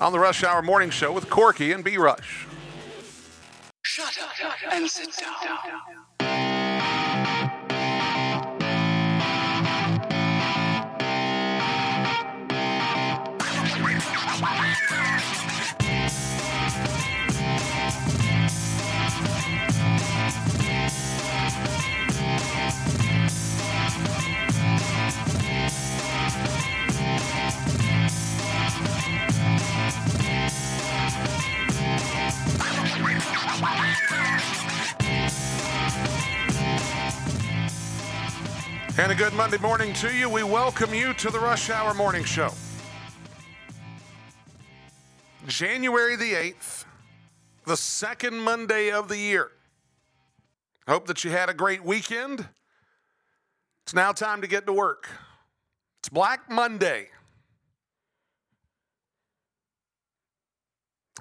on the Rush Hour Morning Show with Corky and B Rush. Shut up and sit down. And a good Monday morning to you. We welcome you to the Rush Hour Morning Show. January the 8th, the second Monday of the year. Hope that you had a great weekend. It's now time to get to work. It's Black Monday.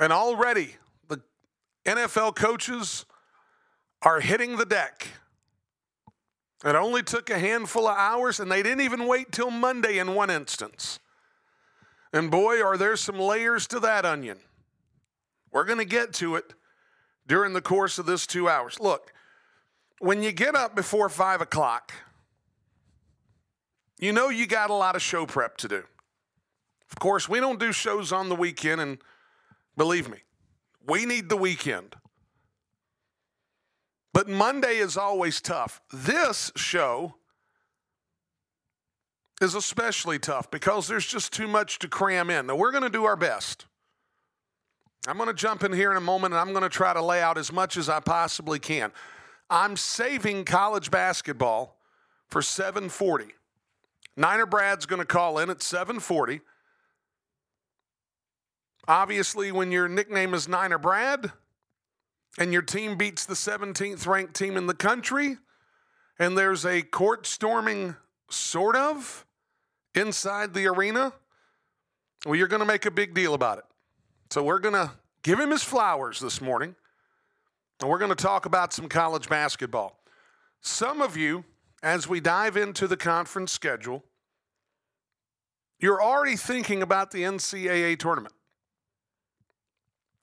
And already the NFL coaches are hitting the deck. It only took a handful of hours, and they didn't even wait till Monday in one instance. And boy, are there some layers to that onion. We're going to get to it during the course of this two hours. Look, when you get up before five o'clock, you know you got a lot of show prep to do. Of course, we don't do shows on the weekend, and believe me, we need the weekend. But Monday is always tough. This show is especially tough because there's just too much to cram in. Now, we're going to do our best. I'm going to jump in here in a moment and I'm going to try to lay out as much as I possibly can. I'm saving college basketball for 740. Niner Brad's going to call in at 740. Obviously, when your nickname is Niner Brad, and your team beats the 17th ranked team in the country, and there's a court storming, sort of, inside the arena, well, you're going to make a big deal about it. So we're going to give him his flowers this morning, and we're going to talk about some college basketball. Some of you, as we dive into the conference schedule, you're already thinking about the NCAA tournament.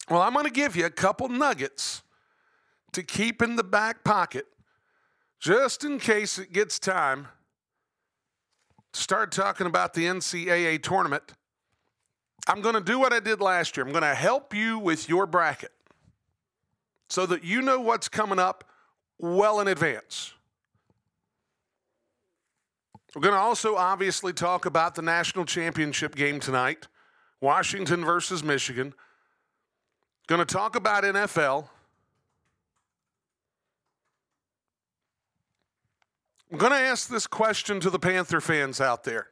Well, I'm going to give you a couple nuggets to keep in the back pocket just in case it gets time to start talking about the NCAA tournament. I'm going to do what I did last year. I'm going to help you with your bracket so that you know what's coming up well in advance. We're going to also obviously talk about the national championship game tonight Washington versus Michigan. Going to talk about NFL. I'm going to ask this question to the Panther fans out there.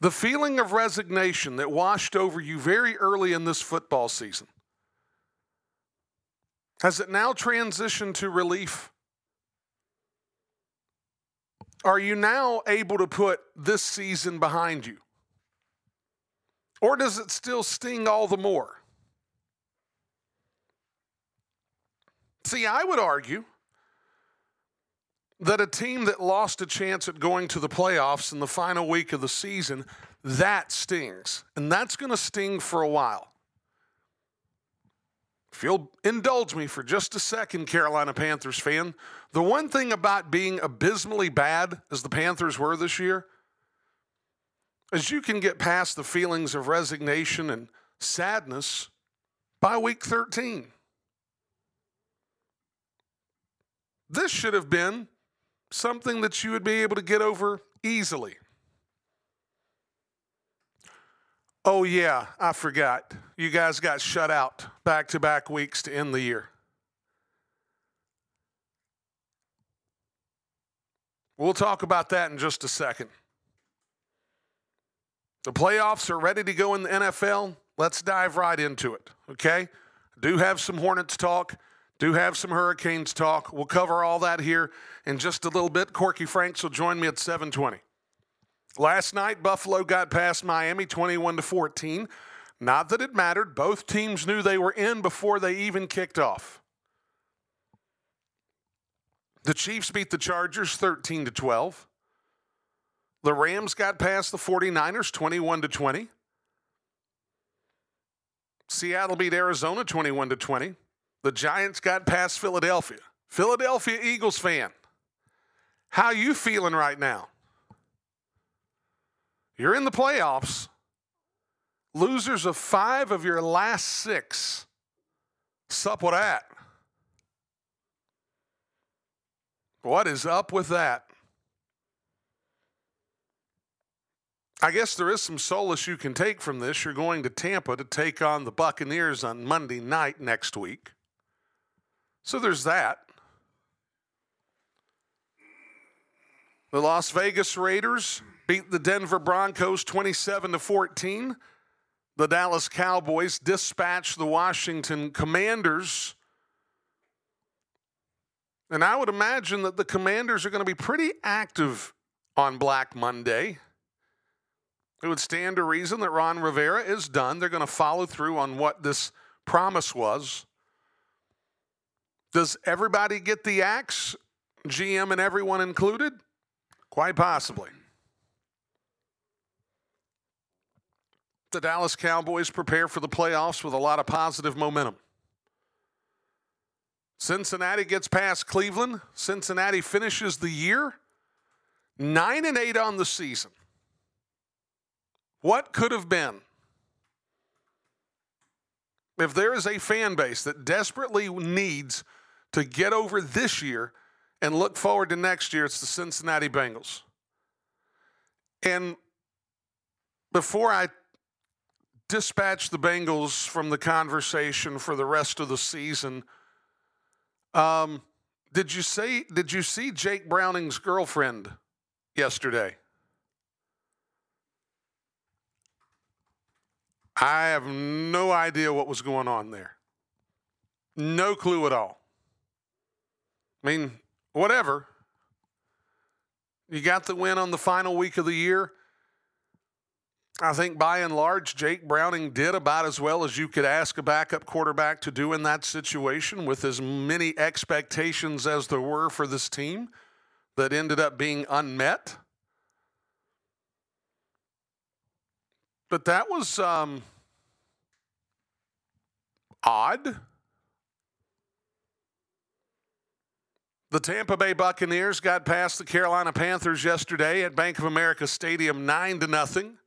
The feeling of resignation that washed over you very early in this football season, has it now transitioned to relief? Are you now able to put this season behind you? Or does it still sting all the more? See, I would argue that a team that lost a chance at going to the playoffs in the final week of the season, that stings. And that's going to sting for a while. If you'll indulge me for just a second, Carolina Panthers fan, the one thing about being abysmally bad as the Panthers were this year is you can get past the feelings of resignation and sadness by week 13. This should have been something that you would be able to get over easily. Oh, yeah, I forgot. You guys got shut out back to back weeks to end the year. We'll talk about that in just a second. The playoffs are ready to go in the NFL. Let's dive right into it, okay? Do have some Hornets talk, do have some Hurricanes talk. We'll cover all that here in just a little bit. Corky Franks will join me at 720. Last night, Buffalo got past Miami 21 to 14. Not that it mattered. Both teams knew they were in before they even kicked off. The Chiefs beat the Chargers 13 to 12. The Rams got past the 49ers 21 to 20. Seattle beat Arizona 21 to 20. The Giants got past Philadelphia. Philadelphia Eagles fan. How you feeling right now? You're in the playoffs. Losers of 5 of your last 6. Sup with that? What is up with that? I guess there is some solace you can take from this. You're going to Tampa to take on the Buccaneers on Monday night next week. So there's that. The Las Vegas Raiders beat the Denver Broncos 27 to 14. The Dallas Cowboys dispatched the Washington Commanders. And I would imagine that the Commanders are going to be pretty active on Black Monday. It would stand to reason that Ron Rivera is done. They're going to follow through on what this promise was. Does everybody get the axe? GM and everyone included? Quite possibly. The Dallas Cowboys prepare for the playoffs with a lot of positive momentum. Cincinnati gets past Cleveland. Cincinnati finishes the year 9 and 8 on the season. What could have been? If there is a fan base that desperately needs to get over this year and look forward to next year, it's the Cincinnati Bengals. And before I dispatch the Bengals from the conversation for the rest of the season, um, did you say did you see Jake Browning's girlfriend yesterday? I have no idea what was going on there. No clue at all. I mean, whatever. You got the win on the final week of the year. I think by and large, Jake Browning did about as well as you could ask a backup quarterback to do in that situation with as many expectations as there were for this team that ended up being unmet. But that was um, odd. The Tampa Bay Buccaneers got past the Carolina Panthers yesterday at Bank of America Stadium 9 to nothing.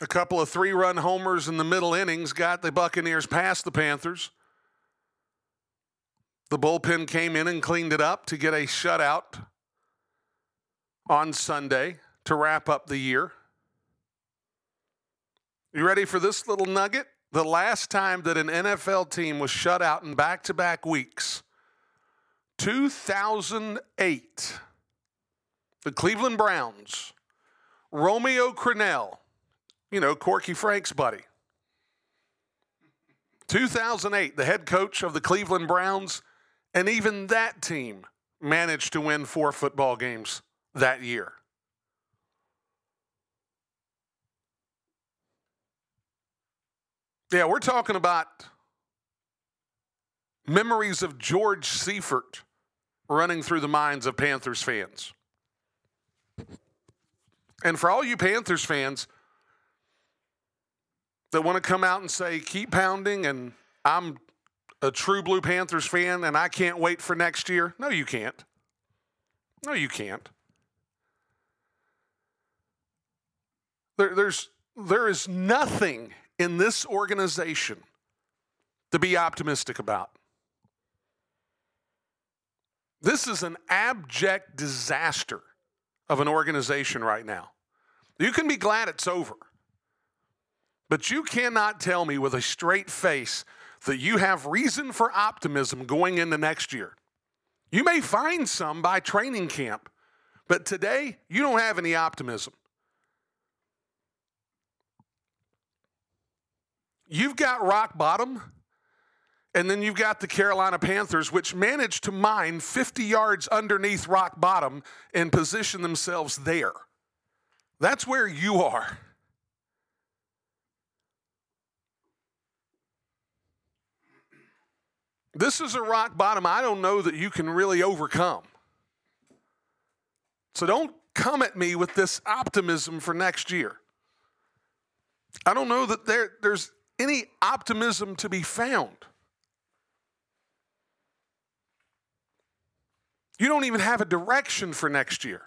A couple of three run homers in the middle innings got the Buccaneers past the Panthers. The bullpen came in and cleaned it up to get a shutout on Sunday to wrap up the year. You ready for this little nugget? The last time that an NFL team was shut out in back to back weeks, 2008, the Cleveland Browns, Romeo Crennel, you know, Corky Frank's buddy. 2008, the head coach of the Cleveland Browns, and even that team managed to win four football games that year. Yeah, we're talking about memories of George Seifert running through the minds of Panthers fans. And for all you Panthers fans that want to come out and say, keep pounding, and I'm a true Blue Panthers fan and I can't wait for next year. No, you can't. No, you can't. There, there's, there is nothing in this organization to be optimistic about. This is an abject disaster of an organization right now. You can be glad it's over, but you cannot tell me with a straight face that you have reason for optimism going into next year. You may find some by training camp, but today you don't have any optimism. You've got rock bottom, and then you've got the Carolina Panthers, which managed to mine 50 yards underneath rock bottom and position themselves there. That's where you are. This is a rock bottom I don't know that you can really overcome. So don't come at me with this optimism for next year. I don't know that there, there's any optimism to be found. You don't even have a direction for next year.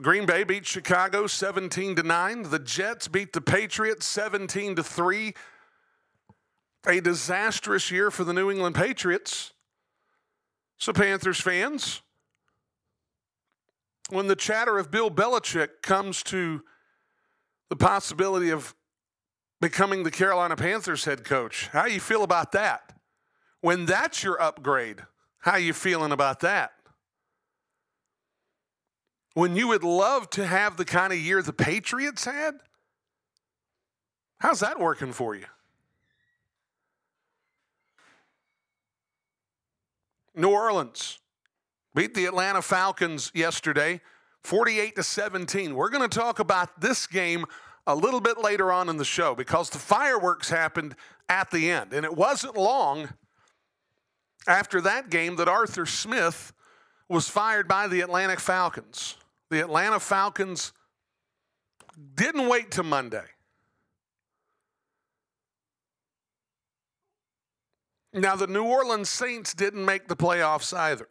Green Bay beat Chicago 17 to 9. The Jets beat the Patriots 17 to 3. A disastrous year for the New England Patriots. So Panthers fans, when the chatter of Bill Belichick comes to the possibility of becoming the Carolina Panthers head coach, how you feel about that? When that's your upgrade, how you feeling about that? when you would love to have the kind of year the Patriots had? How's that working for you? New Orleans beat the Atlanta Falcons yesterday, 48 to 17. We're going to talk about this game a little bit later on in the show because the fireworks happened at the end. And it wasn't long after that game that Arthur Smith was fired by the Atlanta Falcons the Atlanta Falcons didn't wait till Monday. Now, the New Orleans Saints didn't make the playoffs either.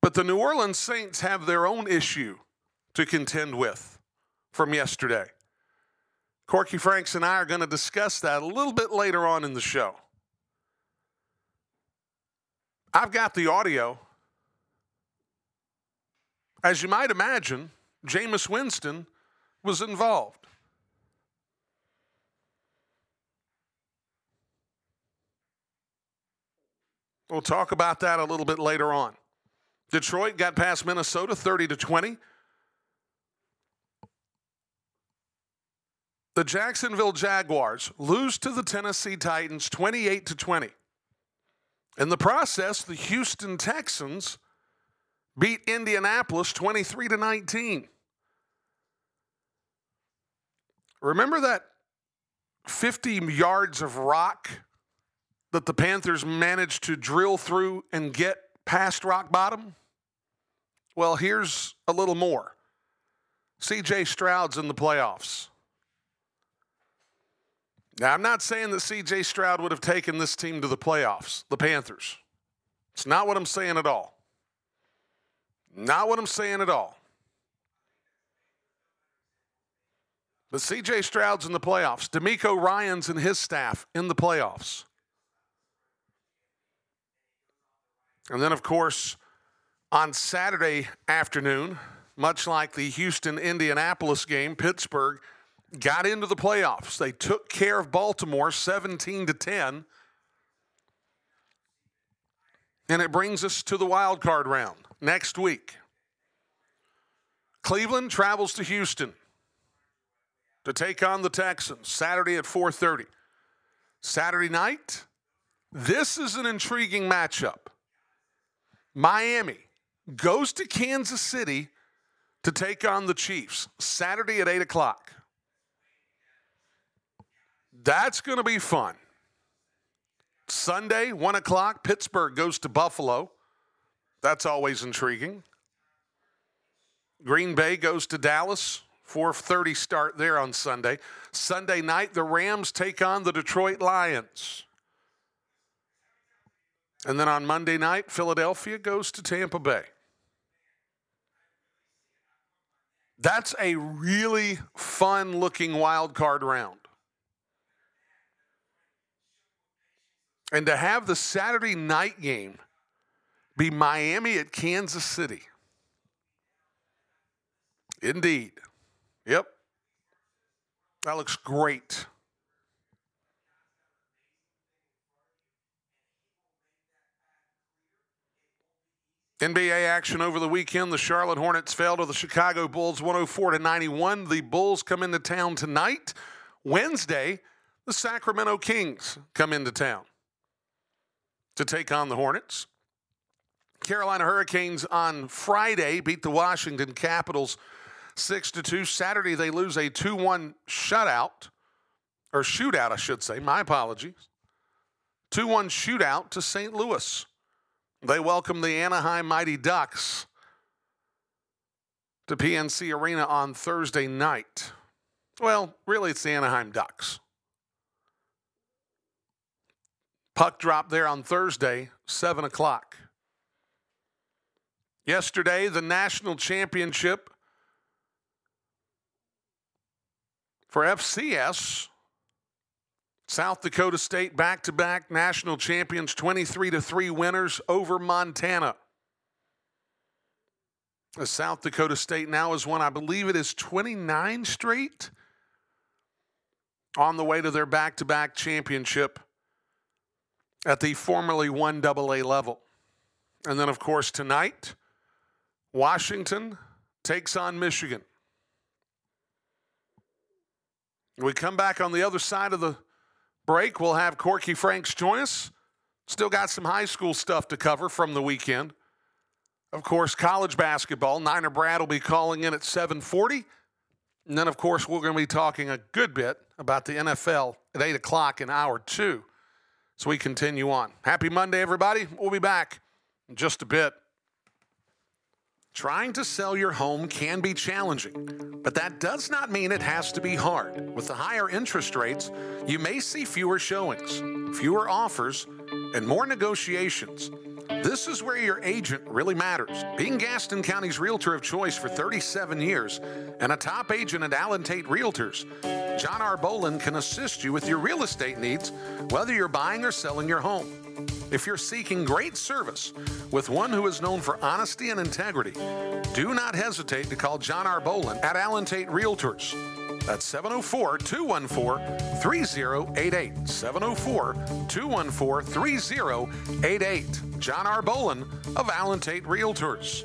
But the New Orleans Saints have their own issue to contend with from yesterday. Corky Franks and I are going to discuss that a little bit later on in the show. I've got the audio. As you might imagine, Jameis Winston was involved. We'll talk about that a little bit later on. Detroit got past Minnesota 30 to 20. The Jacksonville Jaguars lose to the Tennessee Titans 28 to 20. In the process, the Houston Texans beat Indianapolis 23 to 19. Remember that 50 yards of rock that the Panthers managed to drill through and get past rock bottom? Well, here's a little more. CJ Stroud's in the playoffs. Now, I'm not saying that CJ Stroud would have taken this team to the playoffs, the Panthers. It's not what I'm saying at all. Not what I'm saying at all. But CJ Stroud's in the playoffs. DeMeco Ryans and his staff in the playoffs. And then, of course, on Saturday afternoon, much like the Houston Indianapolis game, Pittsburgh got into the playoffs. They took care of Baltimore 17 to 10. And it brings us to the wild card round next week. Cleveland travels to Houston to take on the Texans Saturday at 4:30. Saturday night, this is an intriguing matchup. Miami goes to Kansas City to take on the Chiefs Saturday at 8 o'clock. That's going to be fun. Sunday, 1 o'clock, Pittsburgh goes to Buffalo. That's always intriguing. Green Bay goes to Dallas. 4:30 start there on Sunday. Sunday night the Rams take on the Detroit Lions. And then on Monday night Philadelphia goes to Tampa Bay. That's a really fun looking wild card round. And to have the Saturday night game be Miami at Kansas City. Indeed. Yep. That looks great. NBA action over the weekend. The Charlotte Hornets fell to the Chicago Bulls 104 to 91. The Bulls come into town tonight. Wednesday, the Sacramento Kings come into town to take on the Hornets. Carolina Hurricanes on Friday beat the Washington Capitals 6 to 2. Saturday they lose a 2-1 shutout or shootout I should say. My apologies. 2-1 shootout to St. Louis. They welcome the Anaheim Mighty Ducks to PNC Arena on Thursday night. Well, really, it's the Anaheim Ducks. Puck drop there on Thursday, 7 o'clock. Yesterday, the national championship for FCS South Dakota State back to back national champions, 23 to 3 winners over Montana. South Dakota State now has won, I believe it is 29 straight on the way to their back to back championship at the formerly 1AA level. And then, of course, tonight, Washington takes on Michigan. We come back on the other side of the break, we'll have Corky Franks join us. Still got some high school stuff to cover from the weekend. Of course, college basketball. Niner Brad will be calling in at 740. And then, of course, we're going to be talking a good bit about the NFL at 8 o'clock in hour two. So we continue on. Happy Monday, everybody. We'll be back in just a bit. Trying to sell your home can be challenging, but that does not mean it has to be hard. With the higher interest rates, you may see fewer showings, fewer offers, and more negotiations. This is where your agent really matters. Being Gaston County's realtor of choice for 37 years and a top agent at Allen Tate Realtors, John R. Bolin can assist you with your real estate needs, whether you're buying or selling your home. If you're seeking great service with one who is known for honesty and integrity, do not hesitate to call John R. Bolin at Allen Tate Realtors. That's 704 214 3088. 704 214 3088. John R. Bolin of Allen Tate Realtors.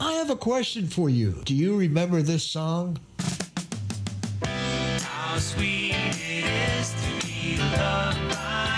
I have a question for you. Do you remember this song? How sweet it is to be loved by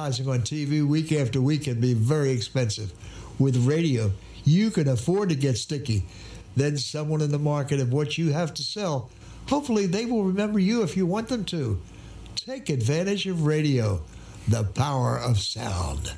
on TV week after week can be very expensive. With radio, you can afford to get sticky. Then someone in the market of what you have to sell, hopefully they will remember you if you want them to. Take advantage of radio, the power of sound.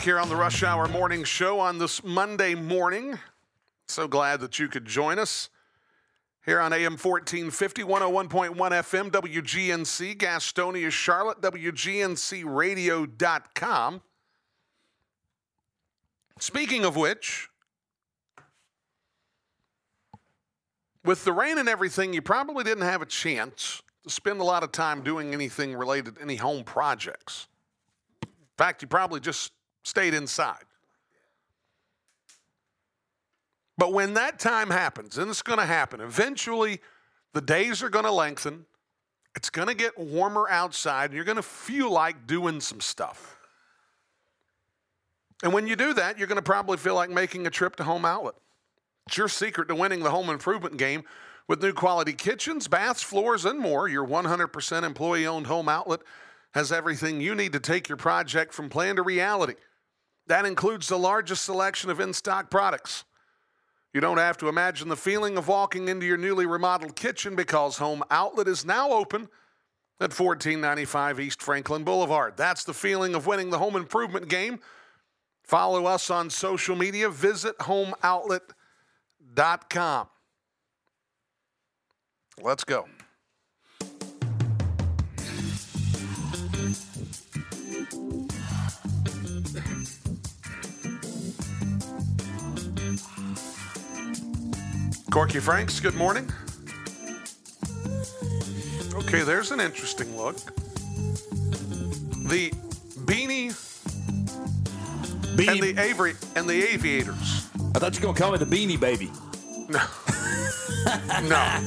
Back here on the Rush Hour Morning Show on this Monday morning. So glad that you could join us here on AM 1450, 101.1 FM, WGNC, Gastonia, Charlotte, WGNCradio.com. Speaking of which, with the rain and everything, you probably didn't have a chance to spend a lot of time doing anything related to any home projects. In fact, you probably just stayed inside. But when that time happens, and it's going to happen, eventually the days are going to lengthen. It's going to get warmer outside, and you're going to feel like doing some stuff. And when you do that, you're going to probably feel like making a trip to Home Outlet. It's your secret to winning the home improvement game with new quality kitchens, baths, floors, and more. Your 100% employee owned home outlet has everything you need to take your project from plan to reality. That includes the largest selection of in stock products. You don't have to imagine the feeling of walking into your newly remodeled kitchen because Home Outlet is now open at 1495 East Franklin Boulevard. That's the feeling of winning the home improvement game. Follow us on social media. Visit homeoutlet.com. Let's go. Corky Franks, good morning. Okay, there's an interesting look. The beanie and the Avery and the aviators. I thought you were gonna call me the Beanie Baby. No. no.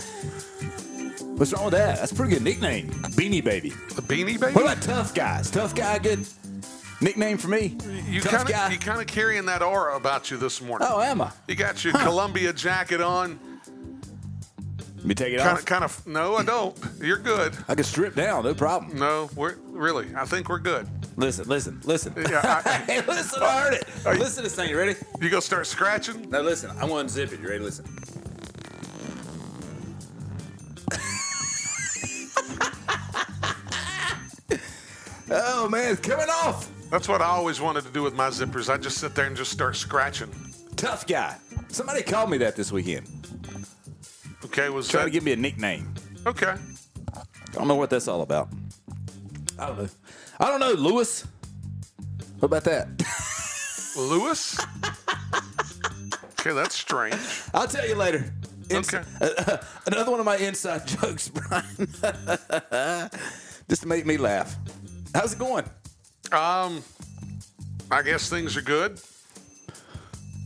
What's wrong with that? That's a pretty good nickname, Beanie Baby. The beanie baby? What about Tough Guys? Tough Guy, good nickname for me. you kind of you kind of carrying that aura about you this morning. Oh, am I? You got your Columbia jacket on. Let me take it Kind off. of kind of no, I don't. You're good. I can strip down, no problem. No, we're really. I think we're good. Listen, listen, listen. Yeah, I- hey, listen, I heard it. You- Listen to this thing. You ready? You gonna start scratching? Now listen. I'm gonna unzip it. You ready? Listen. oh man, it's coming off. That's what I always wanted to do with my zippers. I just sit there and just start scratching. Tough guy. Somebody called me that this weekend. Okay, was Trying that to give me a nickname. okay? I don't know what that's all about. I don't know. I don't know, Lewis. What about that? Lewis? okay, that's strange. I'll tell you later. Ins- Okay. another one of my inside jokes, Brian. Just to make me laugh. How's it going? Um, I guess things are good.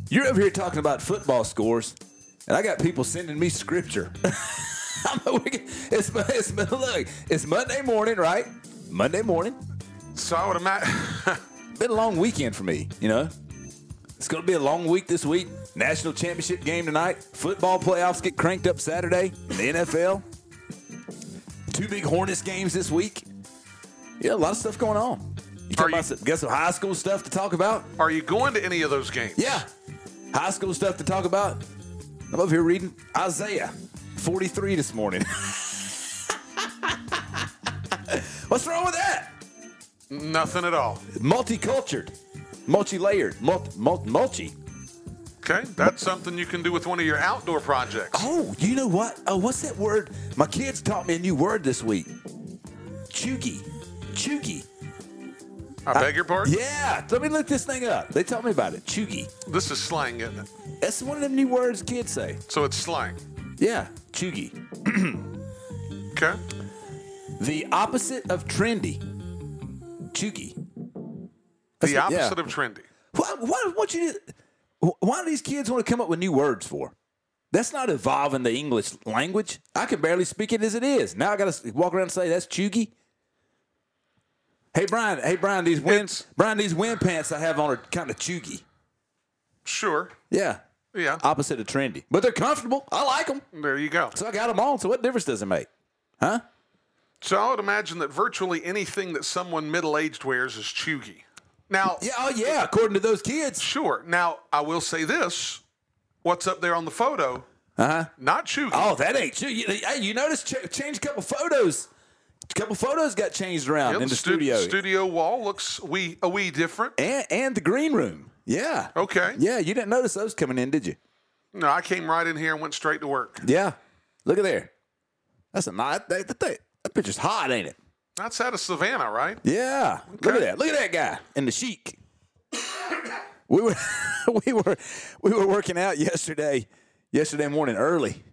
You're over here talking about football scores, and I got people sending me scripture. I'm a wicked- it's, it's, look, it's Monday morning, right? Monday morning. So I would imagine. Been a long weekend for me, you know. It's going to be a long week this week. National championship game tonight. Football playoffs get cranked up Saturday in the NFL. Two big Hornets games this week. Yeah, a lot of stuff going on. You talking you- about some, got some high school stuff to talk about? are you going to any of those games? Yeah, high school stuff to talk about. I'm over here reading Isaiah 43 this morning. What's wrong with that? Nothing at all. Multicultured, multi-layered, multi, multi, multi. Okay, that's something you can do with one of your outdoor projects. Oh, you know what? Oh, what's that word? My kids taught me a new word this week. Cheugy. Cheugy. I beg your pardon? Yeah, let me look this thing up. They taught me about it. Cheugy. This is slang, isn't it? That's one of them new words kids say. So it's slang. Yeah, cheugy. Okay. The opposite of trendy. Cheugy. The what- yeah. opposite of trendy. Why, why, what you, why do these kids want to come up with new words for? That's not evolving the English language. I can barely speak it as it is. Now I got to walk around and say that's cheugy. Hey Brian, hey Brian, these wind, Brian, these wind pants I have on are kind of cheugy. Sure. Yeah, Yeah. opposite of trendy, but they're comfortable. I like them, There you go. so I got them on. So what difference does it make? Huh? So I would imagine that virtually anything that someone middle aged wears is cheugy. Now, Yeah, oh yeah. According to those kids, sure. Now, I will say this what's up there on the photo? uh huh. Not cheugy. Oh, that ain't. You, hey, you notice ch- change a couple photos. A couple photos got changed around in the stu- studio. Studio wall looks wee a wee different. and and the green room. Yeah. Okay. Yeah, you didn't notice those coming in, did you? No, I came right in here and went straight to work. Yeah. Look at there. That's a nice. That, that, that, that picture's hot, ain't it? That's out of Savannah, right? Yeah. Look at that. Look at that guy in the chic. we were we were we were working out yesterday yesterday morning early,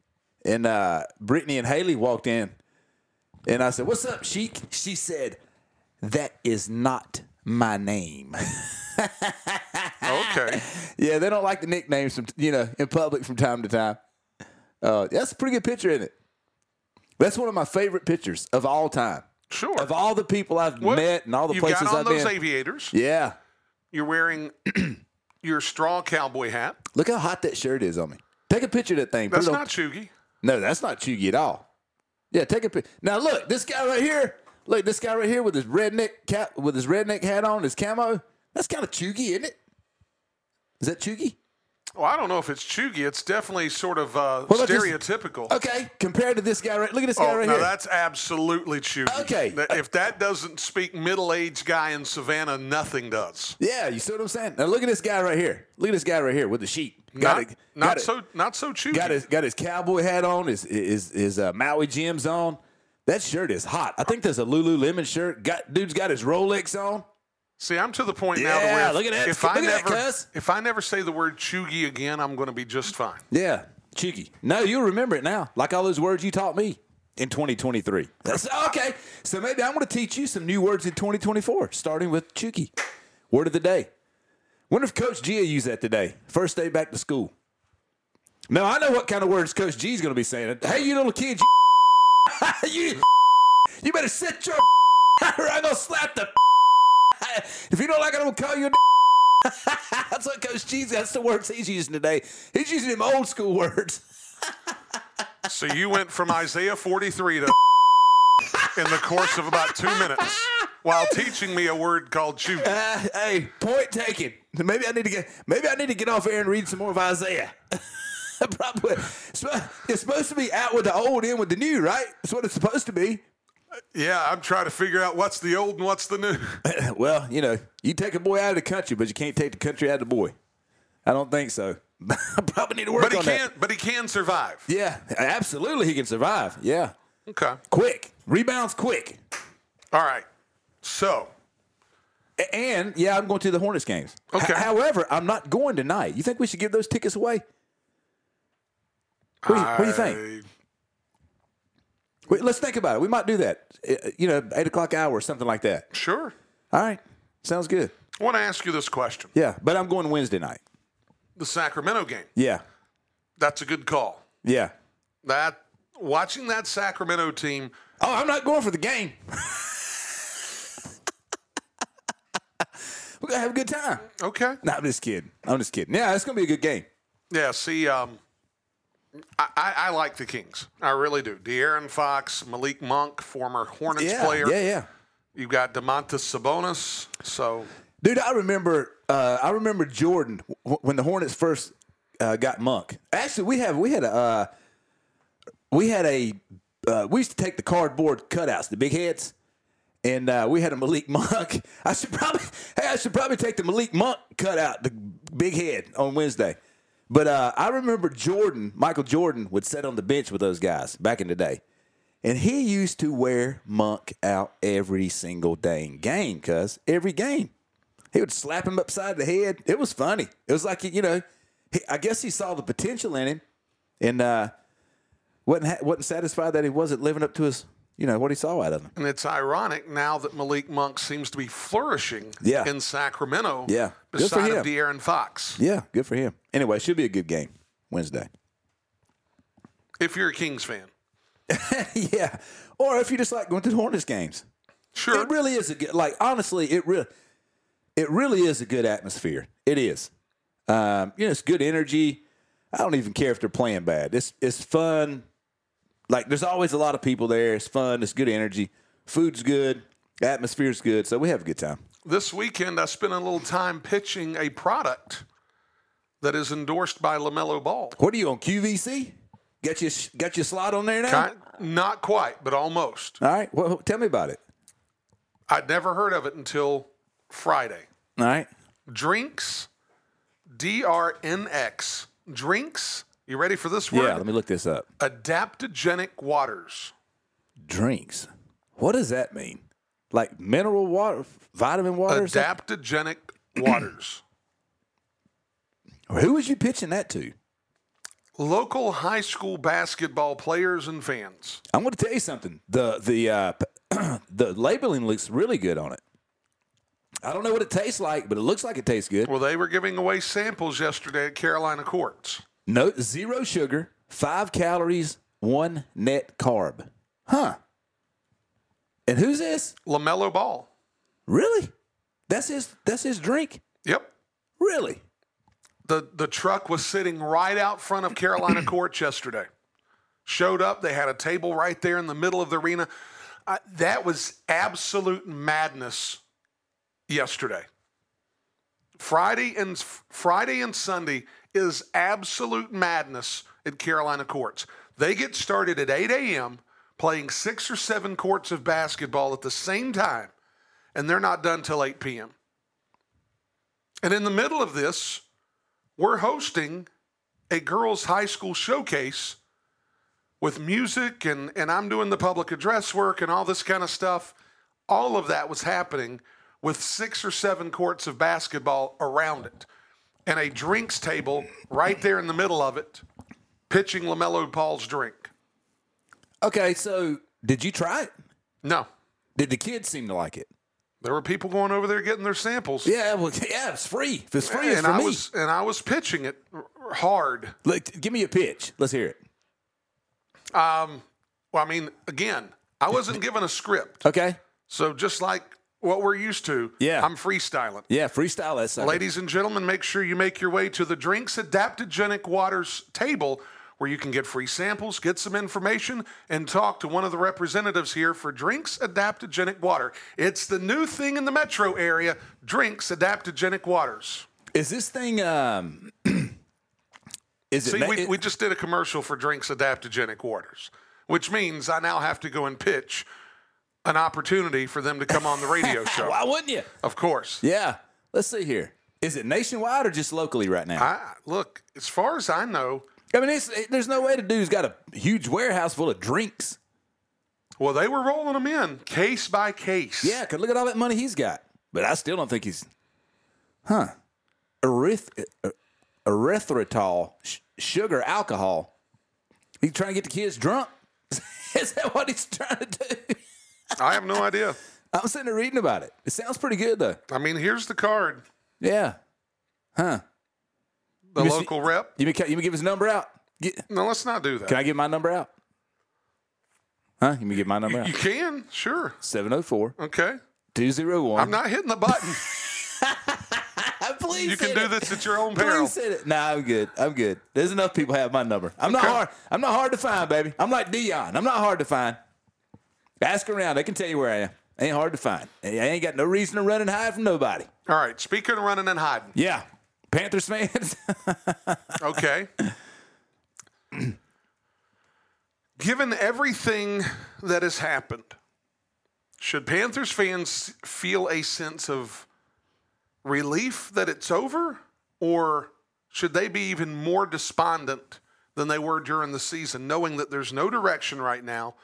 and uh, Brittany and Haley walked in, and I said, "What's up, chic?" She said, "That is not my name." Okay. Yeah, they don't like the nicknames from you know in public from time to time. Uh, that's a pretty good picture, isn't it? That's one of my favorite pictures of all time. Sure. Of all the people I've met and all the You've places got on I've those been. aviators. yeah. You're wearing your straw cowboy hat. Look how hot that shirt is on me. Take a picture of that thing. That's not cheugy. No, that's not cheugy at all. Yeah, take a picture. Now look, this guy right here. Look, this guy right here with his redneck cap, with his redneck hat on, his camo. That's kind of cheugy, isn't it? Is that cheugy? Well, I don't know if it's cheugy. It's definitely sort of uh, this- stereotypical. Okay, compared to this guy right. Look at this guy Oh, right no, here. that's absolutely cheugy. Okay. If that doesn't speak middle-aged guy in Savannah, nothing does. Yeah, you see what I'm saying? Now look at this guy right here. Look at this guy right here with the sheet. Got Not, it. not got it- so, not so cheugy. Got his got his cowboy hat on. His his his uh, Maui Jim's on. That shirt is hot. I think there's a Lululemon shirt. Got dude's got his Rolex on. See, I'm to the point now to Yeah, where look at that. if Look I at that, never, if I never say the word cheugy again, I'm going to be just fine. Yeah, cheeky. No, you'll remember it now. Like all those words you taught me in 2023. That's okay. So maybe I'm going to teach you some new words in 2024, starting with cheeky. Word of the day. Wonder if Coach Gia used that today. First day back to school. Now I know what kind of words Coach G's going to be saying. Hey, you little kid, you, you, you better sit your or I'm going to slap the. If you don't like it, I'm going to call you a. That's what Coach G's. That's the words he's using today. He's using them old school words. So you went from Isaiah 43 to in the course of about two minutes while teaching me a word called cheugy. Uh, hey, point taken. Maybe I need to get. Maybe I need to get off air and read some more of Isaiah. Probably. It's supposed to be out with the old, in with the new, right? That's what it's supposed to be. Yeah, I'm trying to figure out what's the old and what's the new. Well, you know, you take a boy out of the country, but you can't take the country out of the boy. I don't think so. I probably need to work But he on can that. but he can survive. Yeah, absolutely, he can survive. Yeah, Okay. quick rebounds, quick. All right. So, And yeah, I'm going to the Hornets games. H- Okay. however, I'm not going tonight. You think we should give those tickets away? What do you, what do you think? Wait, let's think about it. We might do that. Uh, You know, eight o'clock hour or something like that. Sure. All right, sounds good. I want to ask you this question. Yeah, but I'm going Wednesday night. The Sacramento game. Yeah, That's a good call. yeah. That watching that Sacramento team Oh, I'm not going for the game. We're gonna have a good time. Okay. No, I'm just kidding. I'm just kidding. Yeah, it's gonna be a good game. Yeah, see, um, I, I, I like the Kings. I really do. De'Aaron Fox, Malik Monk, former Hornets Yeah, player. yeah, yeah. You've got Domantas Sabonis. So, Dude, I remember. Uh, I remember Jordan w- when the Hornets first uh, got Monk. Actually, we have we had a uh, we had a uh, we used to take the cardboard cutouts, the big heads, and uh, we had a Malik Monk. I should probably hey, I should probably take the Malik Monk cutout, the big head, on Wednesday. But uh, I remember Jordan, Michael Jordan, would sit on the bench with those guys back in the day. And he used to wear Monk out every single dang game, cuz every game. He would slap him upside the head. It was funny. It was like, you know, he, I guess he saw the potential in him and uh, wasn't, ha- wasn't satisfied that he wasn't living up to his you know what he saw out of him. And it's ironic now that Malik Monk seems to be flourishing Yeah. in Sacramento Yeah. Good for beside of. De'Aaron Fox. Yeah, good for him. Anyway, should be a good game Wednesday. If you're a Kings fan. yeah, or if you just like going to the Hornets games. Sure. It really is a good. Like honestly, it really, it really is a good atmosphere. It is. Um, you know, it's good energy. I don't even care if they're playing bad. It's it's fun. Like there's always a lot of people there. It's fun. It's good energy. Food's good. Atmosphere's good. So we have a good time. This weekend, I spent a little time pitching a product that is endorsed by LaMelo Ball. What are you on QVC? Got your got your slot on there now? Ki- Not quite, but almost. All right. Well, tell me about it. I'd never heard of it until Friday. All right. Drinks, D R N X. Drinks, you ready for this word? Yeah. Let me look this up. Adaptogenic waters. Drinks. What does that mean? Like mineral water, vitamin water? Adaptogenic waters. Who was you pitching that to? Local high school basketball players and fans. I'm going to tell you something. The the uh, the labeling looks really good on it. I don't know what it tastes like, but it looks like it tastes good. Well, they were giving away samples yesterday at Carolina Courts. No zero sugar, five calories, one net carb. Huh? And who's this? LaMelo Ball. Really? That's his. That's his drink. Yep. Really? The, the truck was sitting right out front of Carolina Court yesterday. Showed up. They had a table right there in the middle of the arena. Uh, that was absolute madness yesterday. Friday and Friday and Sunday is absolute madness at Carolina Courts. They get started at 8 a.m. playing six or seven courts of basketball at the same time, and they're not done till 8 p.m. And in the middle of this, we're hosting a girls' high school showcase with music, and, and I'm doing the public address work and all this kind of stuff. All of that was happening with six or seven courts of basketball around it and a drinks table right there in the middle of it, pitching LaMelo Ball's drink. Okay. So did you try it? No, Did the kids seem to like it? there were people going over there getting their samples. Yeah. Well, yeah. It's free. If it's free, it's and for I me. was and I was pitching it hard. Look, give me a pitch. Let's hear it. Um, well, I mean, again, I wasn't given a script. Okay. So just like what we're used to, Yeah. I'm freestyling. Yeah. Freestyle that. sucker. Ladies and gentlemen, make sure you make your way to the Drinks Adaptogenic Waters table where you can get free samples, get some information, and talk to one of the representatives here for Drinks Adaptogenic Water. It's the new thing in the metro area, Drinks Adaptogenic Waters. Is this thing? Um, is it? See, ma- we, it- we just did a commercial for Drinks Adaptogenic Waters, which means I now have to go and pitch an opportunity for them to come on the radio show. Why wouldn't you? Of course. Yeah. Let's see here. Is it nationwide or just locally right now? I, look, as far as I know, I mean, it's, it, there's no way the dude's got a huge warehouse full of drinks. well, they were rolling them in case by case. Yeah, cause look at all that money he's got. But I still don't think he's, huh? Eryth, er- erythritol, sh- sugar, alcohol. He's trying to get the kids drunk. Is that what he's trying to do? I have no idea. I'm sitting there reading about it. It sounds pretty good though. I mean, here's the card. Yeah. Huh? The me see- local rep. You mean, you give his number out? Get, No, let's not do that. can I give my number out? Huh? You mean give my number out? you can, sure. 704 Okay. 201. I'm not hitting the button. Please You can do it. this at your own peril. Please it. Nah, I'm good. I'm good. There's enough people have my number. I'm not hard. I'm not hard to find, baby. I'm like Dion. I'm not hard to find. Ask around. They can tell you where I am. Ain't hard to find. I ain't got no reason to run and hide from nobody. All right. Speaking of running and hiding. Yeah. Panthers fans. Okay. Given everything that has happened, should Panthers fans feel a sense of relief that it's over? Or should they be even more despondent than they were during the season, knowing that there's no direction right now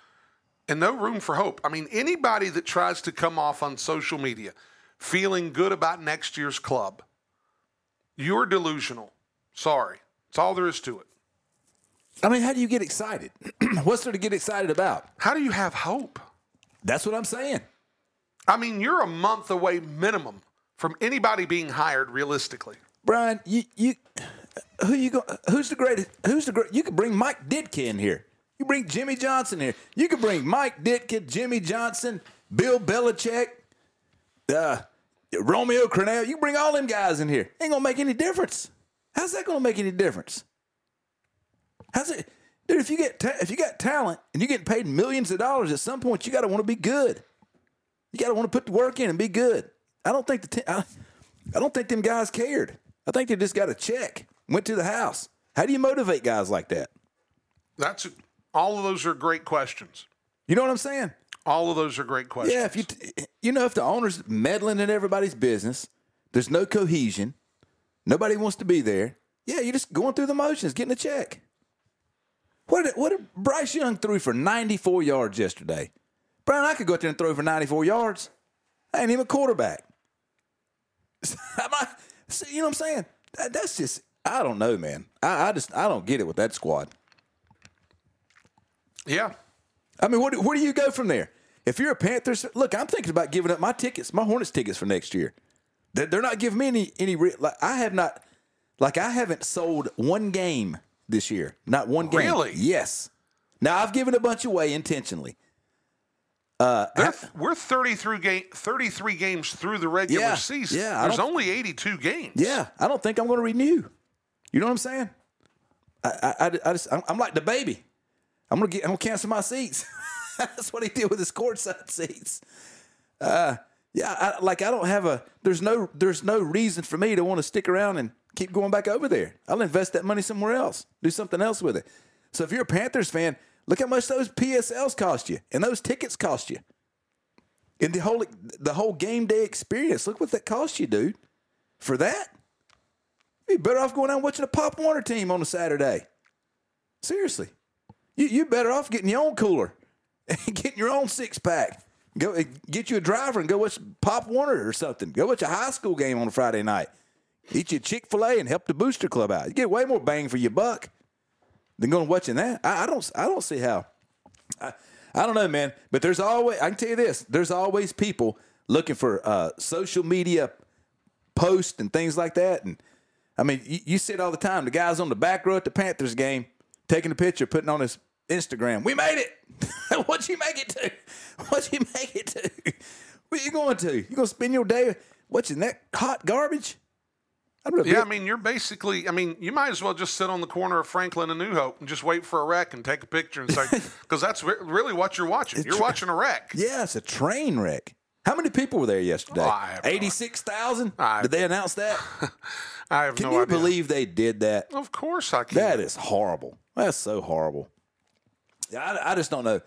and no room for hope? I mean, anybody that tries to come off on social media feeling good about next year's club, you're delusional. Sorry. That's all there is to it. I mean, how do you get excited? What's there to get excited about? How do you have hope? That's what I'm saying. I mean, you're a month away minimum from anybody being hired realistically. Brian, you you who you go? Who's the greatest? Who's the great? You could bring Mike Ditka in here. You bring Jimmy Johnson here. You could bring Mike Ditka, Jimmy Johnson, Bill Belichick, uh, Romeo Crennel. You bring all them guys in here. Ain't gonna make any difference. How's that gonna make any difference? How's it, dude? If you get ta- if you got talent and you're getting paid millions of dollars, at some point you got to want to be good. You got to want to put the work in and be good. I don't think the te- I, I don't think them guys cared. I think they just got a check, went to the house. How do you motivate guys like that? That's all of those are great questions. You know what I'm saying? All of those are great questions. Yeah, if you t- you know if the owner's meddling in everybody's business, there's no cohesion, nobody wants to be there. Yeah, you're just going through the motions, getting a check. What did, what did Bryce Young threw for 94 yards yesterday? Brian, I could go out there and throw for 94 yards. I ain't even a quarterback. Am I- see, you know what I'm saying? That, that's just I don't know, man. I, I just I don't get it with that squad. Yeah. I mean, what, where do you go from there? If you're a Panthers, look, I'm thinking about giving up my tickets, my Hornets tickets for next year. They're, not giving me any any like I have not like I haven't sold one game this year, not one game. Really? Yes. Now I've given a bunch away intentionally. Uh, they're- we're 33, game, 33 games through the regular Yeah, season. yeah, There's only 82 games. Yeah, I don't think I'm going to renew. You know what I'm saying? I I, I, I just I'm, I'm like the baby. I'm gonna get I'm gonna cancel my seats. That's what he did with his courtside seats. Uh, yeah, I, like I don't have a there's no there's no reason for me to want to stick around and keep going back over there. I'll invest that money somewhere else, do something else with it. So if you're a Panthers fan, look how much those PSLs cost you and those tickets cost you. And the whole the whole game day experience. Look what that cost you, dude. For that, you'd be better off going out and watching a Pop Warner team on a Saturday. Seriously, you you better off getting your own cooler and getting your own six pack. Go get you a driver and go watch Pop Warner or something. Go watch a high school game on a Friday night. Eat your Chick Fil A and help the booster club out. You get way more bang for your buck than going watching that. I, I don't I don't see how. I, I don't know, man. But there's always I can tell you this. There's always people looking for uh, social media posts and things like that. And I mean, you, you see it all the time. The guy's on the back row at the Panthers game, taking a picture, putting on his Instagram. We made it. What'd you make it to? What'd you make it to? Where you going to? You gonna spend your day watching that hot garbage? Rather Yeah, I mean, you're basically, I mean, you might as well just sit on the corner of Franklin and New Hope and just wait for a wreck and take a picture and say, because that's re- really what you're watching. You're watching a wreck. yeah, it's a train wreck. How many people were there yesterday? Oh, I Eighty-six thousand. Did they announce that? I have Can no you believe they did that? Of course I can. That is horrible. That's so horrible. I, I just don't know.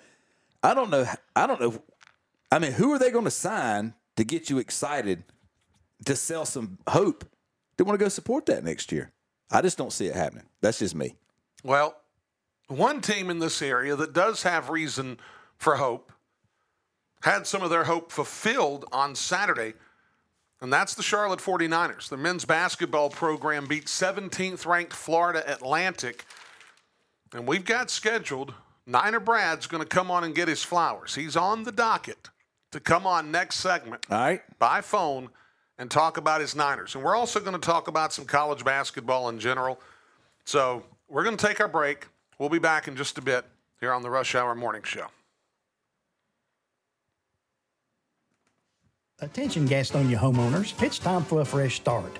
I don't know. I don't know. I mean, who are they going to sign to get you excited to sell some hope? They want to go support that next year. I just don't see it happening. That's just me. Well, one team in this area that does have reason for hope had some of their hope fulfilled on Saturday, and that's the Charlotte 49ers. The men's basketball program beat 17th ranked Florida Atlantic, and we've got scheduled Niner Brad's going to come on and get his flowers. He's on the docket to come on next segment All right. by phone and talk about his Niners. And we're also going to talk about some college basketball in general. So we're going to take our break. We'll be back in just a bit here on the Rush Hour Morning Show. Attention Gastonia homeowners, it's time for a fresh start.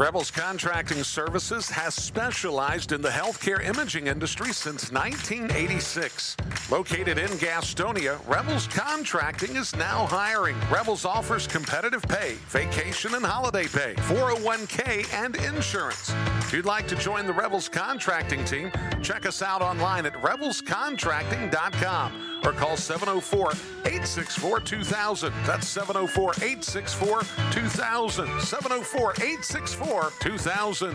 Rebels Contracting Services has specialized in the healthcare imaging industry since 1986. Located in Gastonia, Rebels Contracting is now hiring. Rebels offers competitive pay, vacation and holiday pay, 401k, and insurance. If you'd like to join the Rebels Contracting team, check us out online at rebelscontracting.com or call 704 864 2000. That's 704 864 2000. 704 864 2000.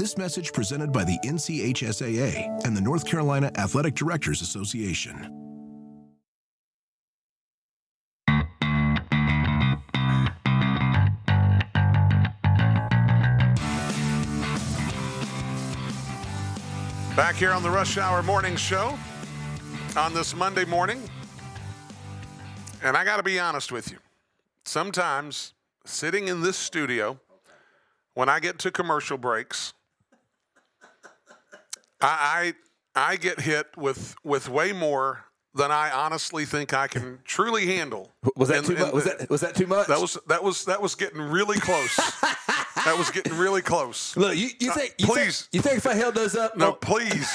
This message presented by the NCHSAA and the North Carolina Athletic Directors Association. Back here on the Rush Hour Morning Show on this Monday morning. And I got to be honest with you. Sometimes sitting in this studio, when I get to commercial breaks, I, I, I get hit with, with way more than I honestly think I can truly handle. Was that And- too much? Was that was that too much? that was that was that was getting really close. that was getting really close. Look, you, you Uh, think you please. think, you think if I held those up? No, please,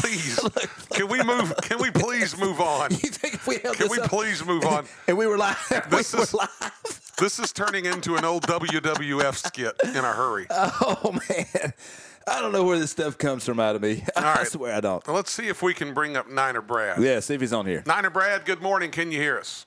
please. Can we move? Can we please move on? You think if we held Can we up please move on? and we were live? This we were is- live. This is turning into an old WWF skit in a hurry. Oh man, I don't know where this stuff comes from out of me. I right. swear I don't. Let's see if we can bring up Niner Brad. Yeah, see if he's on here. Niner Brad, good morning. Can you hear us?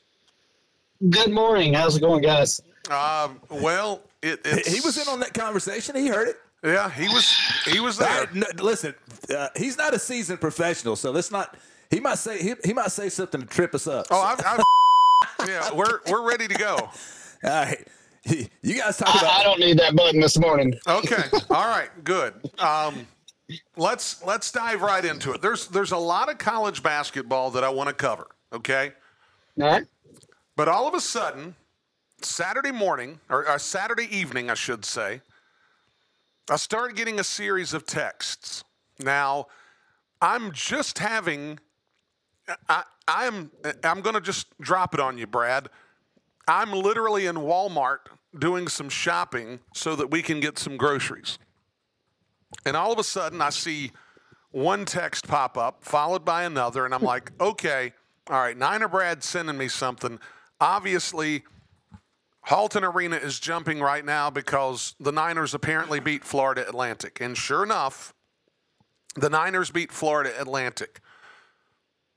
Good morning. How's it going, guys? Um, well, it, it's, He was in on that conversation. He heard it. Yeah, he was. He was there. I- no, listen, uh, he's not a seasoned professional, so let's not. He might say he, he might say something to trip us up. Oh, I've, I've, yeah, we're we're ready to go. All right, you guys talk I, about. I don't need that button this morning. Okay. All right. Good. Um, let's let's dive right into it. There's there's a lot of college basketball that I want to cover. Okay. All right. But all of a sudden, Saturday morning or, or Saturday evening, I should say, I started getting a series of texts. Now, I'm just having. I, I'm I'm going to just drop it on you, Brad. I'm literally in Walmart doing some shopping so that we can get some groceries. And all of a sudden, I see one text pop up, followed by another, and I'm hmm. like, okay, all right, Niner Brad sending me something. Obviously, Halton Arena is jumping right now because the Niners apparently beat Florida Atlantic. And sure enough, the Niners beat Florida Atlantic.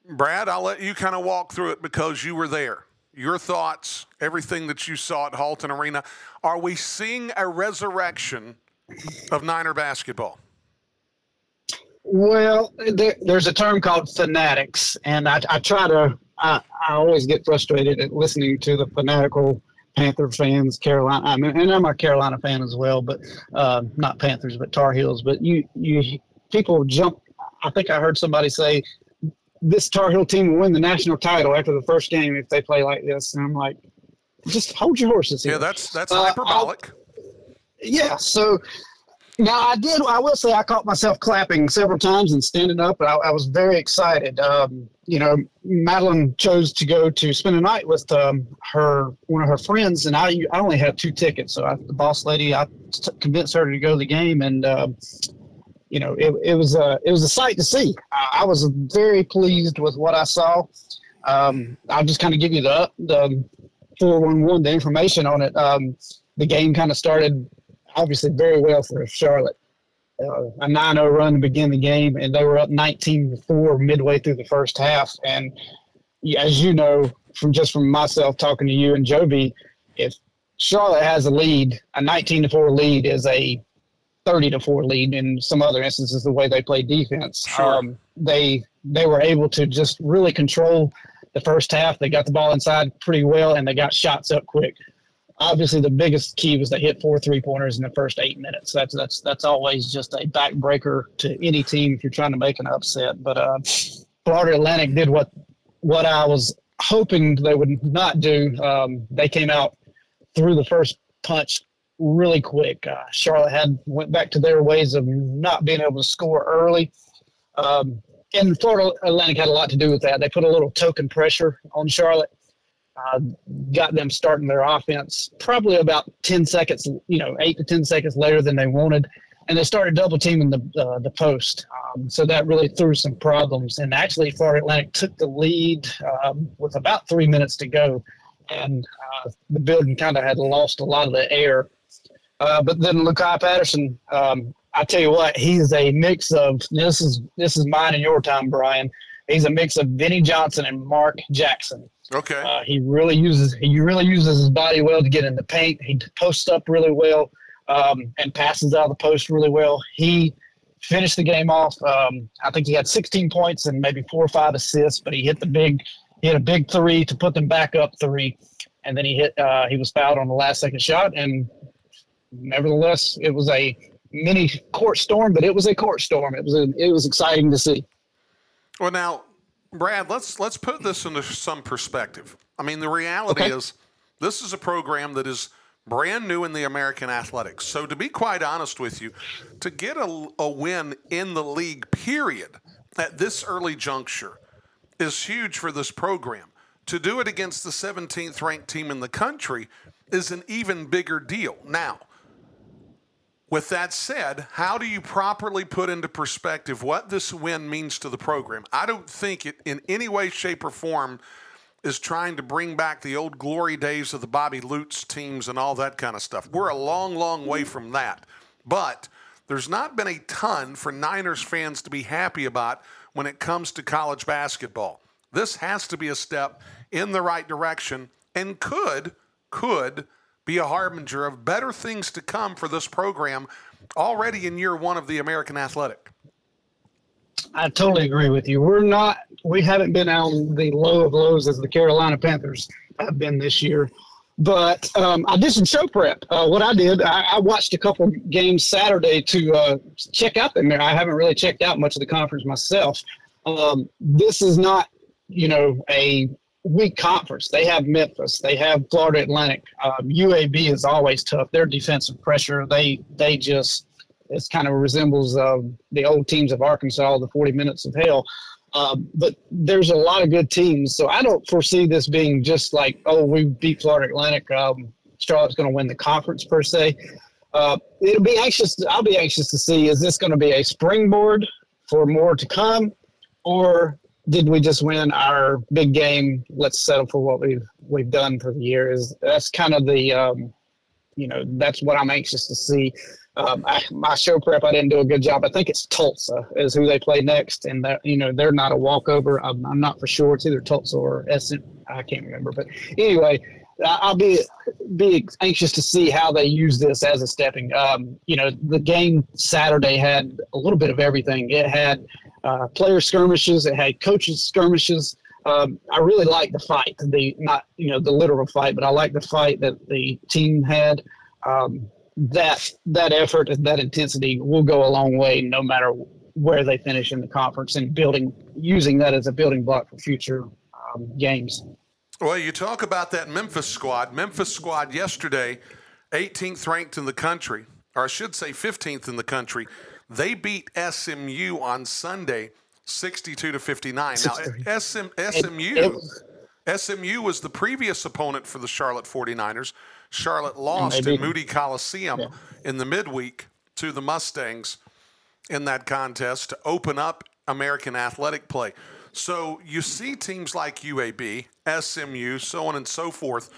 Brad, I'll let you kind of walk through it because you were there. Your thoughts, everything that you saw at Halton Arena. Are we seeing a resurrection of Niner basketball? Well, there, there's a term called fanatics, and I, I try to. I, I always get frustrated at listening to the fanatical Panther fans, Carolina. I mean, and I'm a Carolina fan as well, but uh, not Panthers, but Tar Heels. But you, you people jump. I think I heard somebody say this Tar Heel team will win the national title after the first game if they play like this, and I'm like, just hold your horses here. Yeah, that's that's Uh, hyperbolic. Yeah. So now I did. I will say I caught myself clapping several times and standing up. I, I was very excited. Um, you know, Madeline chose to go to spend a night with um, her one of her friends, and I I only had two tickets. So I, the boss lady, I t- convinced her to go to the game, and um you know, it, it was a it was a sight to see. I, I was very pleased with what I saw. Um, I'll just kind of give you the the four one one the information on it. Um, the game kind of started obviously very well for Charlotte. Uh, a 9-0 run to begin the game, and they were up 19-4 midway through the first half. And as you know, from just from myself talking to you and Joby, if Charlotte has a lead, a 19 to 4 lead is a 30 to 4 lead in some other instances the way they played defense. Um, they they were able to just really control the first half. They got the ball inside pretty well and they got shots up quick. Obviously the biggest key was they hit four three pointers in the first 8 minutes. That's that's that's always just a backbreaker to any team if you're trying to make an upset. But uh, Florida Atlantic did what what I was hoping they would not do. Um, they came out through the first punch really quick. Uh, Charlotte had went back to their ways of not being able to score early, um, and Florida Atlantic had a lot to do with that. They put a little token pressure on Charlotte, uh, got them starting their offense probably about ten seconds, you know, eight to ten seconds later than they wanted, and they started double teaming the uh, the post. Um, so that really threw some problems. And actually, Florida Atlantic took the lead um, with about three minutes to go, and uh, the building kind of had lost a lot of the air. Uh, but then Lu'Cye Patterson, um, I tell you what, he's a mix of this is this is mine and your time, Brian. He's a mix of Vinny Johnson and Mark Jackson. Okay. Uh, he really uses he really uses his body well to get in the paint. He posts up really well um, and passes out of the post really well. He finished the game off. Um, I think he had 16 points and maybe four or five assists, but he hit the big he hit a big three to put them back up three, and then he hit uh, he was fouled on the last second shot, and nevertheless it was a mini court storm, but it was a court storm. It was a, it was exciting to see. Well, now, Brad, let's let's put this into some perspective. I mean, the reality Okay. is this is a program that is brand new in the American athletics. So, to be quite honest with you, to get a, a win in the league, period, at this early juncture, is huge for this program. To do it against the 17th ranked team in the country is an even bigger deal. Now, with that said, how do you properly put into perspective what this win means to the program? I don't think it in any way, shape, or form is trying to bring back the old glory days of the Bobby Lutz teams and all that kind of stuff. We're a long, long way from that. But there's not been a ton for Niners fans to be happy about when it comes to college basketball. This has to be a step in the right direction and could, could be a harbinger of better things to come for this program already in year one of the American Athletic. I totally agree with you. We're not, we haven't been on the low of lows as the Carolina Panthers have been this year. But um, I did some show prep. Uh, what I did, I, I watched a couple games Saturday to uh, check out there. I haven't really checked out much of the conference myself. Um, this is not, you know, a weak conference. They have Memphis. They have Florida Atlantic. Um, UAB is always tough. Their defensive pressure, they they just it's kind of resembles uh, the old teams of Arkansas, the 40 minutes of hell. Um, but there's a lot of good teams, so I don't foresee this being just like, oh, we beat Florida Atlantic. Um, Charlotte's going to win the conference per se. Uh, it'll be anxious. I'll be anxious to see is this going to be a springboard for more to come, or did we just win our big game? Let's settle for what we've we've done for the year. Is that's kind of the um, you know that's what I'm anxious to see. Um, I, my show prep, I didn't do a good job. I think it's Tulsa is who they play next, and that you know they're not a walkover. I'm, I'm not for sure. It's either Tulsa or SM. I can't remember, but anyway, I'll be be anxious to see how they use this as a stepping. Um, you know, the game Saturday had a little bit of everything. It had uh, player skirmishes. It had coaches skirmishes. Um, I really like the fight, the not you know the literal fight, but I like the fight that the team had. Um, that that effort and that intensity will go a long way, no matter where they finish in the conference, and building using that as a building block for future um, games. Well, you talk about that Memphis squad. Memphis squad yesterday, 18th ranked in the country, or I should say 15th in the country. They beat SMU on Sunday, 62 to 59. Now, SM, SMU, SMU was the previous opponent for the Charlotte 49ers. Charlotte lost they in Moody Coliseum Yeah. in the midweek to the Mustangs in that contest to open up American athletic play. So you see teams like UAB, SMU, so on and so forth.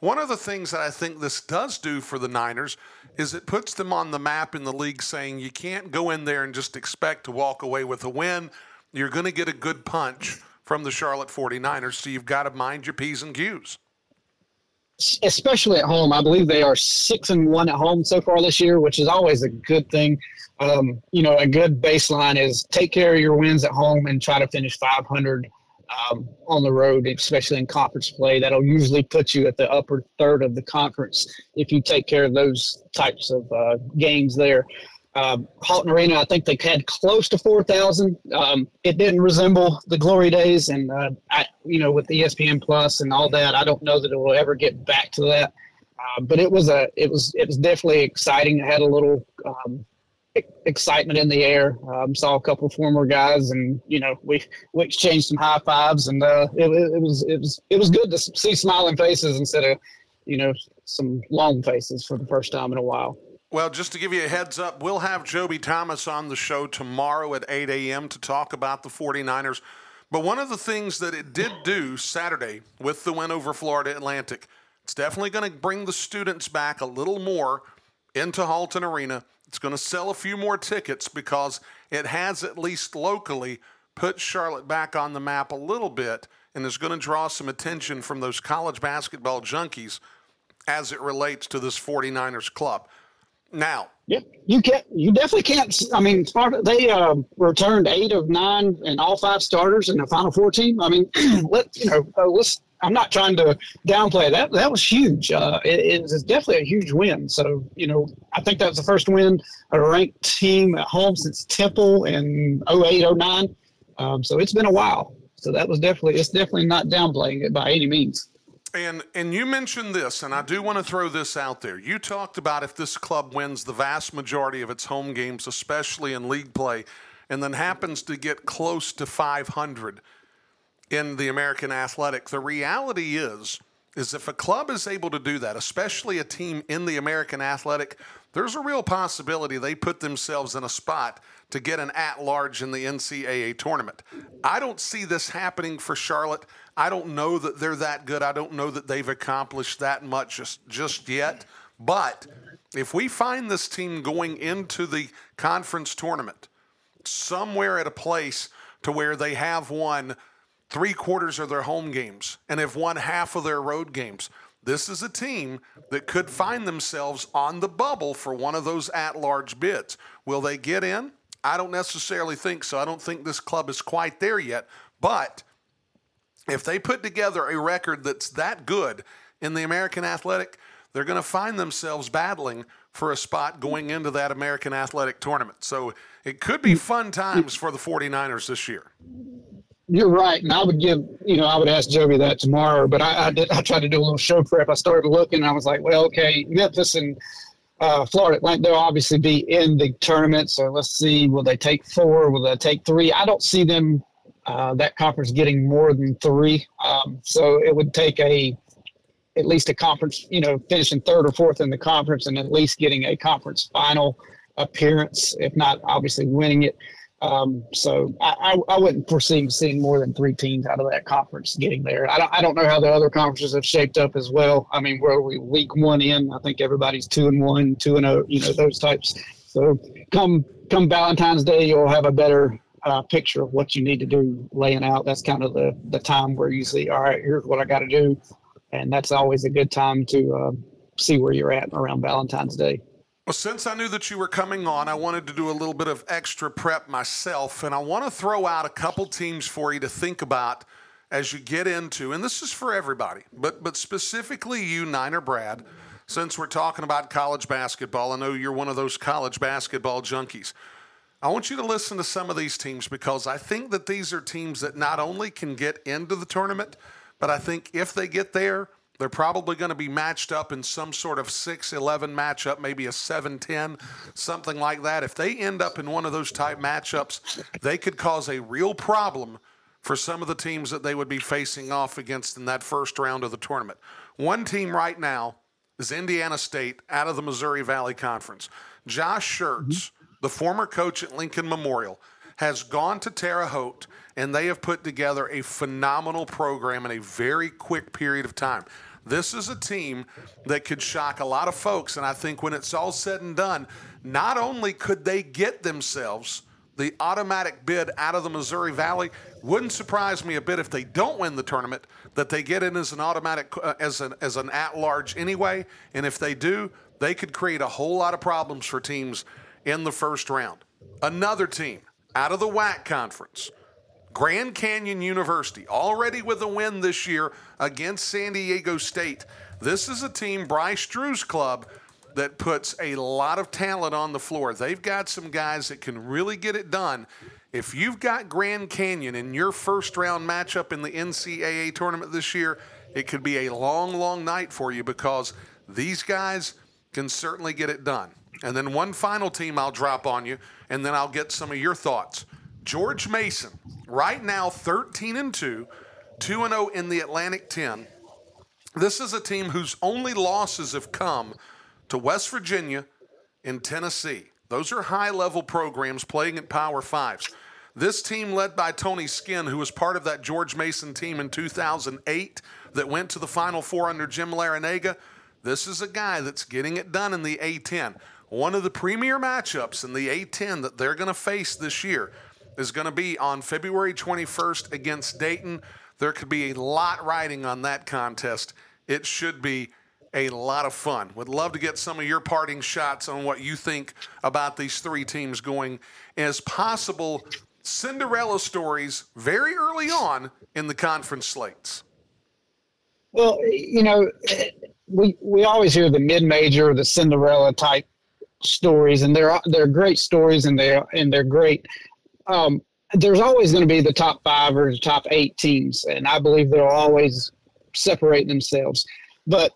One of the things that I think this does do for the Niners is it puts them on the map in the league saying you can't go in there and just expect to walk away with a win. You're going to get a good punch from the Charlotte 49ers, so you've got to mind your P's and Q's. especially at home. I believe they are six and one at home so far this year, which is always a good thing. Um, you know, a good baseline is take care of your wins at home and try to finish 500 um, on the road, especially in conference play. That'll usually put you at the upper third of the conference if you take care of those types of uh, games there. Um, Halton Arena, I think they had close to 4,000. Um, it didn't resemble the glory days, and uh, I, you know, with ESPN Plus and all that, I don't know that it will ever get back to that. Uh, but it was a, it was, it was definitely exciting. It had a little um, excitement in the air. Um, saw a couple former guys, and you know, we we exchanged some high fives, and uh, it, it was, it was, it was good to see smiling faces instead of, you know, some long faces for the first time in a while. Well, just to give you a heads up, we'll have Joby Thomas on the show tomorrow at 8 a.m. to talk about the 49ers. But one of the things that it did do Saturday with the win over Florida Atlantic, it's definitely going to bring the students back a little more into Halton Arena. It's going to sell a few more tickets because it has, at least locally, put Charlotte back on the map a little bit and is going to draw some attention from those college basketball junkies as it relates to this 49ers club. Now, Yep, you can't. You definitely can't. I mean. They uh, returned eight of nine and all five starters in the Final Four team. I mean, let you know. Uh, let's. I'm not trying to downplay that. That was huge. Uh, it, it was definitely a huge win. So you know, I think that was the first win a ranked team at home since Temple in 08, 09. Um, so it's been a while. So that was definitely. It's definitely not downplaying it by any means. And and you mentioned this, and I do want to throw this out there. You talked about if this club wins the vast majority of its home games, especially in league play, and then happens to get close to 500 in the American Athletic. The reality is, is if a club is able to do that, especially a team in the American Athletic, there's a real possibility they put themselves in a spot to get an at-large in the NCAA tournament. I don't see this happening for Charlotte. I don't know that they're that good. I don't know that they've accomplished that much just, just yet. But if we find this team going into the conference tournament somewhere at a place to where they have won three quarters of their home games and have won half of their road games. This is a team that could find themselves on the bubble for one of those at large bids. Will they get in? I don't necessarily think so. I don't think this club is quite there yet. But if they put together a record that's that good in the American Athletic, they're going to find themselves battling for a spot going into that American Athletic tournament. So it could be fun times for the 49ers this year. You're right, and I would give you know I would ask Joby that tomorrow. But I, I did I tried to do a little show prep. I started looking. I was like, well, okay, Memphis and uh, Florida Atlantic, they'll obviously be in the tournament. So let's see, will they take four? Will they take three? I don't see them uh, that conference getting more than three. Um, so it would take a at least a conference, you know, finishing third or fourth in the conference, and at least getting a conference final appearance, if not obviously winning it. Um, so I, I, I wouldn't foresee seeing more than three teams out of that conference getting there. I don't, I don't know how the other conferences have shaped up as well. I mean, where we week one in, I think everybody's two and one, two and oh, you know, those types. So come come Valentine's Day, you'll have a better uh, picture of what you need to do laying out. That's kind of the the time where you see, all right, here's what I got to do, and that's always a good time to uh, see where you're at around Valentine's Day. Well, since I knew that you were coming on, I wanted to do a little bit of extra prep myself, and I want to throw out a couple teams for you to think about as you get into, and this is for everybody, but but specifically you, Niner Brad, since we're talking about college basketball. I know you're one of those college basketball junkies. I want you to listen to some of these teams because I think that these are teams that not only can get into the tournament, but I think if they get there, they're probably going to be matched up in some sort of 6 11 matchup, maybe a 7 10, something like that. If they end up in one of those type matchups, they could cause a real problem for some of the teams that they would be facing off against in that first round of the tournament. One team right now is Indiana State out of the Missouri Valley Conference. Josh Schertz, mm-hmm. the former coach at Lincoln Memorial, has gone to Terre Haute and they have put together a phenomenal program in a very quick period of time. This is a team that could shock a lot of folks. And I think when it's all said and done, not only could they get themselves the automatic bid out of the Missouri Valley, wouldn't surprise me a bit if they don't win the tournament that they get in as an automatic uh, as an as an at large anyway. And if they do, they could create a whole lot of problems for teams in the first round. Another team out of the WAC conference Grand Canyon University, already with a win this year against San Diego State. This is a team, Bryce Drew's club, that puts a lot of talent on the floor. They've got some guys that can really get it done. If you've got Grand Canyon in your first round matchup in the NCAA tournament this year, it could be a long, long night for you because these guys can certainly get it done. And then one final team I'll drop on you, and then I'll get some of your thoughts. George Mason, right now 13 and 2, 2 and 0 in the Atlantic 10. This is a team whose only losses have come to West Virginia and Tennessee. Those are high level programs playing at Power Fives. This team, led by Tony Skinn, who was part of that George Mason team in 2008 that went to the Final Four under Jim Larrañaga, this is a guy that's getting it done in the A10. One of the premier matchups in the A10 that they're going to face this year is going to be on February 21st against Dayton. There could be a lot riding on that contest. It should be a lot of fun. Would love to get some of your parting shots on what you think about these three teams going as possible Cinderella stories very early on in the conference slates. Well, you know, we we always hear the mid major, the Cinderella type stories, and they're they're great stories, and they and they're great um, there's always going to be the top five or the top eight teams, and I believe they'll always separate themselves. But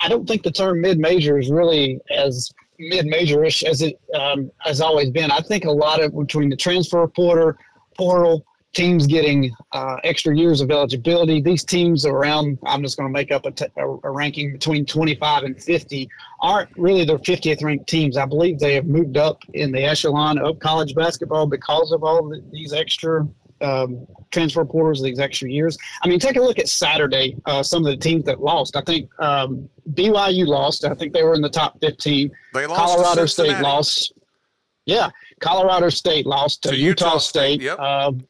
I don't think the term mid-major is really as mid-majorish as it um, has always been. I think a lot of between the transfer portal, portal teams getting uh, extra years of eligibility. These teams around, I'm just going to make up a, t- a ranking between 25 and 50, aren't really the 50th ranked teams. I believe they have moved up in the echelon of college basketball because of all the, these extra um, transfer portals, these extra years. I mean, take a look at Saturday, uh, some of the teams that lost. I think um, BYU lost. I think they were in the top 15. They lost Colorado State lost. Yeah, Colorado State lost to, To Utah, Utah State. State, yep. Um,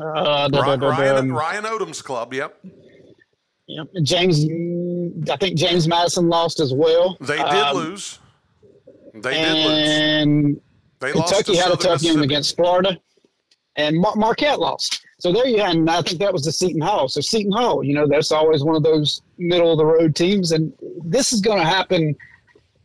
uh, Ryan, da- da- Ryan, da- Ryan Odom's club, yep. Yep. James, I think James Madison lost as well. They did Um, lose. They did lose. and They lost Kentucky had a tough game against Florida, and Mar- Marquette lost. So there you had, and I think that was the Seton Hall. So Seton Hall, you know, that's always one of those middle of the road teams, and this is going to happen.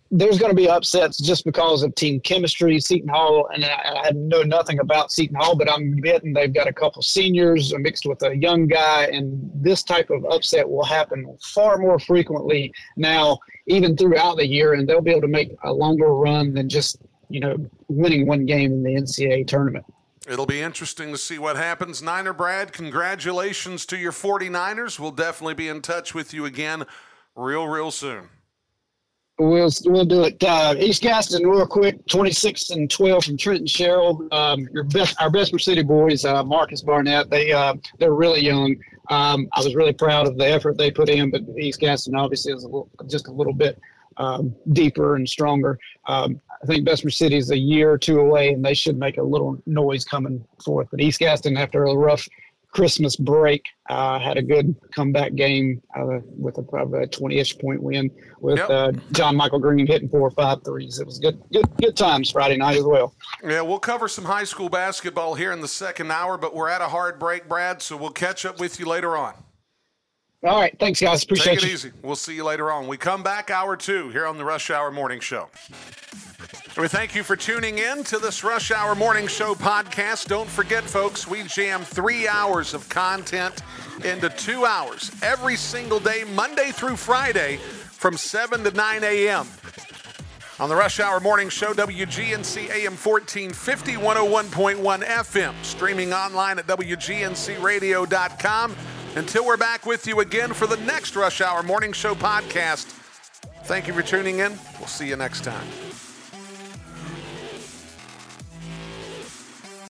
There's going to be upsets just because of team chemistry. Seton Hall, and I, I know nothing about Seton Hall, but I'm betting they've got a couple seniors mixed with a young guy, and this type of upset will happen far more frequently now, even throughout the year, and they'll be able to make a longer run than just you know winning one game in the NCAA tournament. It'll be interesting to see what happens. Niner Brad, congratulations to your 49ers. We'll definitely be in touch with you again real, real soon. We'll we'll do it. Uh, East Gaston, real quick. Twenty six and twelve from Trenton Sherrill. Um, your best, our Bessemer City boys, uh, Marcus Barnett. They uh, they're really young. Um, I was really proud of the effort they put in, but East Gaston obviously is a little, just a little bit um, deeper and stronger. Um, I think Bessemer City is a year or two away, and they should make a little noise coming forth. But East Gaston, after a rough Christmas break, uh, had a good comeback game uh, with a probably a 20-ish point win with Yep. uh, John Michael Green hitting four or five threes. It was good, good, good times Friday night as well. Yeah, we'll cover some high school basketball here in the second hour, but we're at a hard break, Brad, so we'll catch up with you later on. All right, thanks guys, appreciate it. Take it you. easy. We'll see you later on. We come back hour two here on the Rush Hour Morning Show. We thank you for tuning in to this Rush Hour Morning Show podcast. Don't forget, folks, we jam three hours of content into two hours every single day, Monday through Friday, from 7 to 9 a.m. On the Rush Hour Morning Show, WGNC AM 1450, 101.1 FM, streaming online at WGNCradio.com. Until we're back with you again for the next Rush Hour Morning Show podcast, thank you for tuning in. We'll see you next time.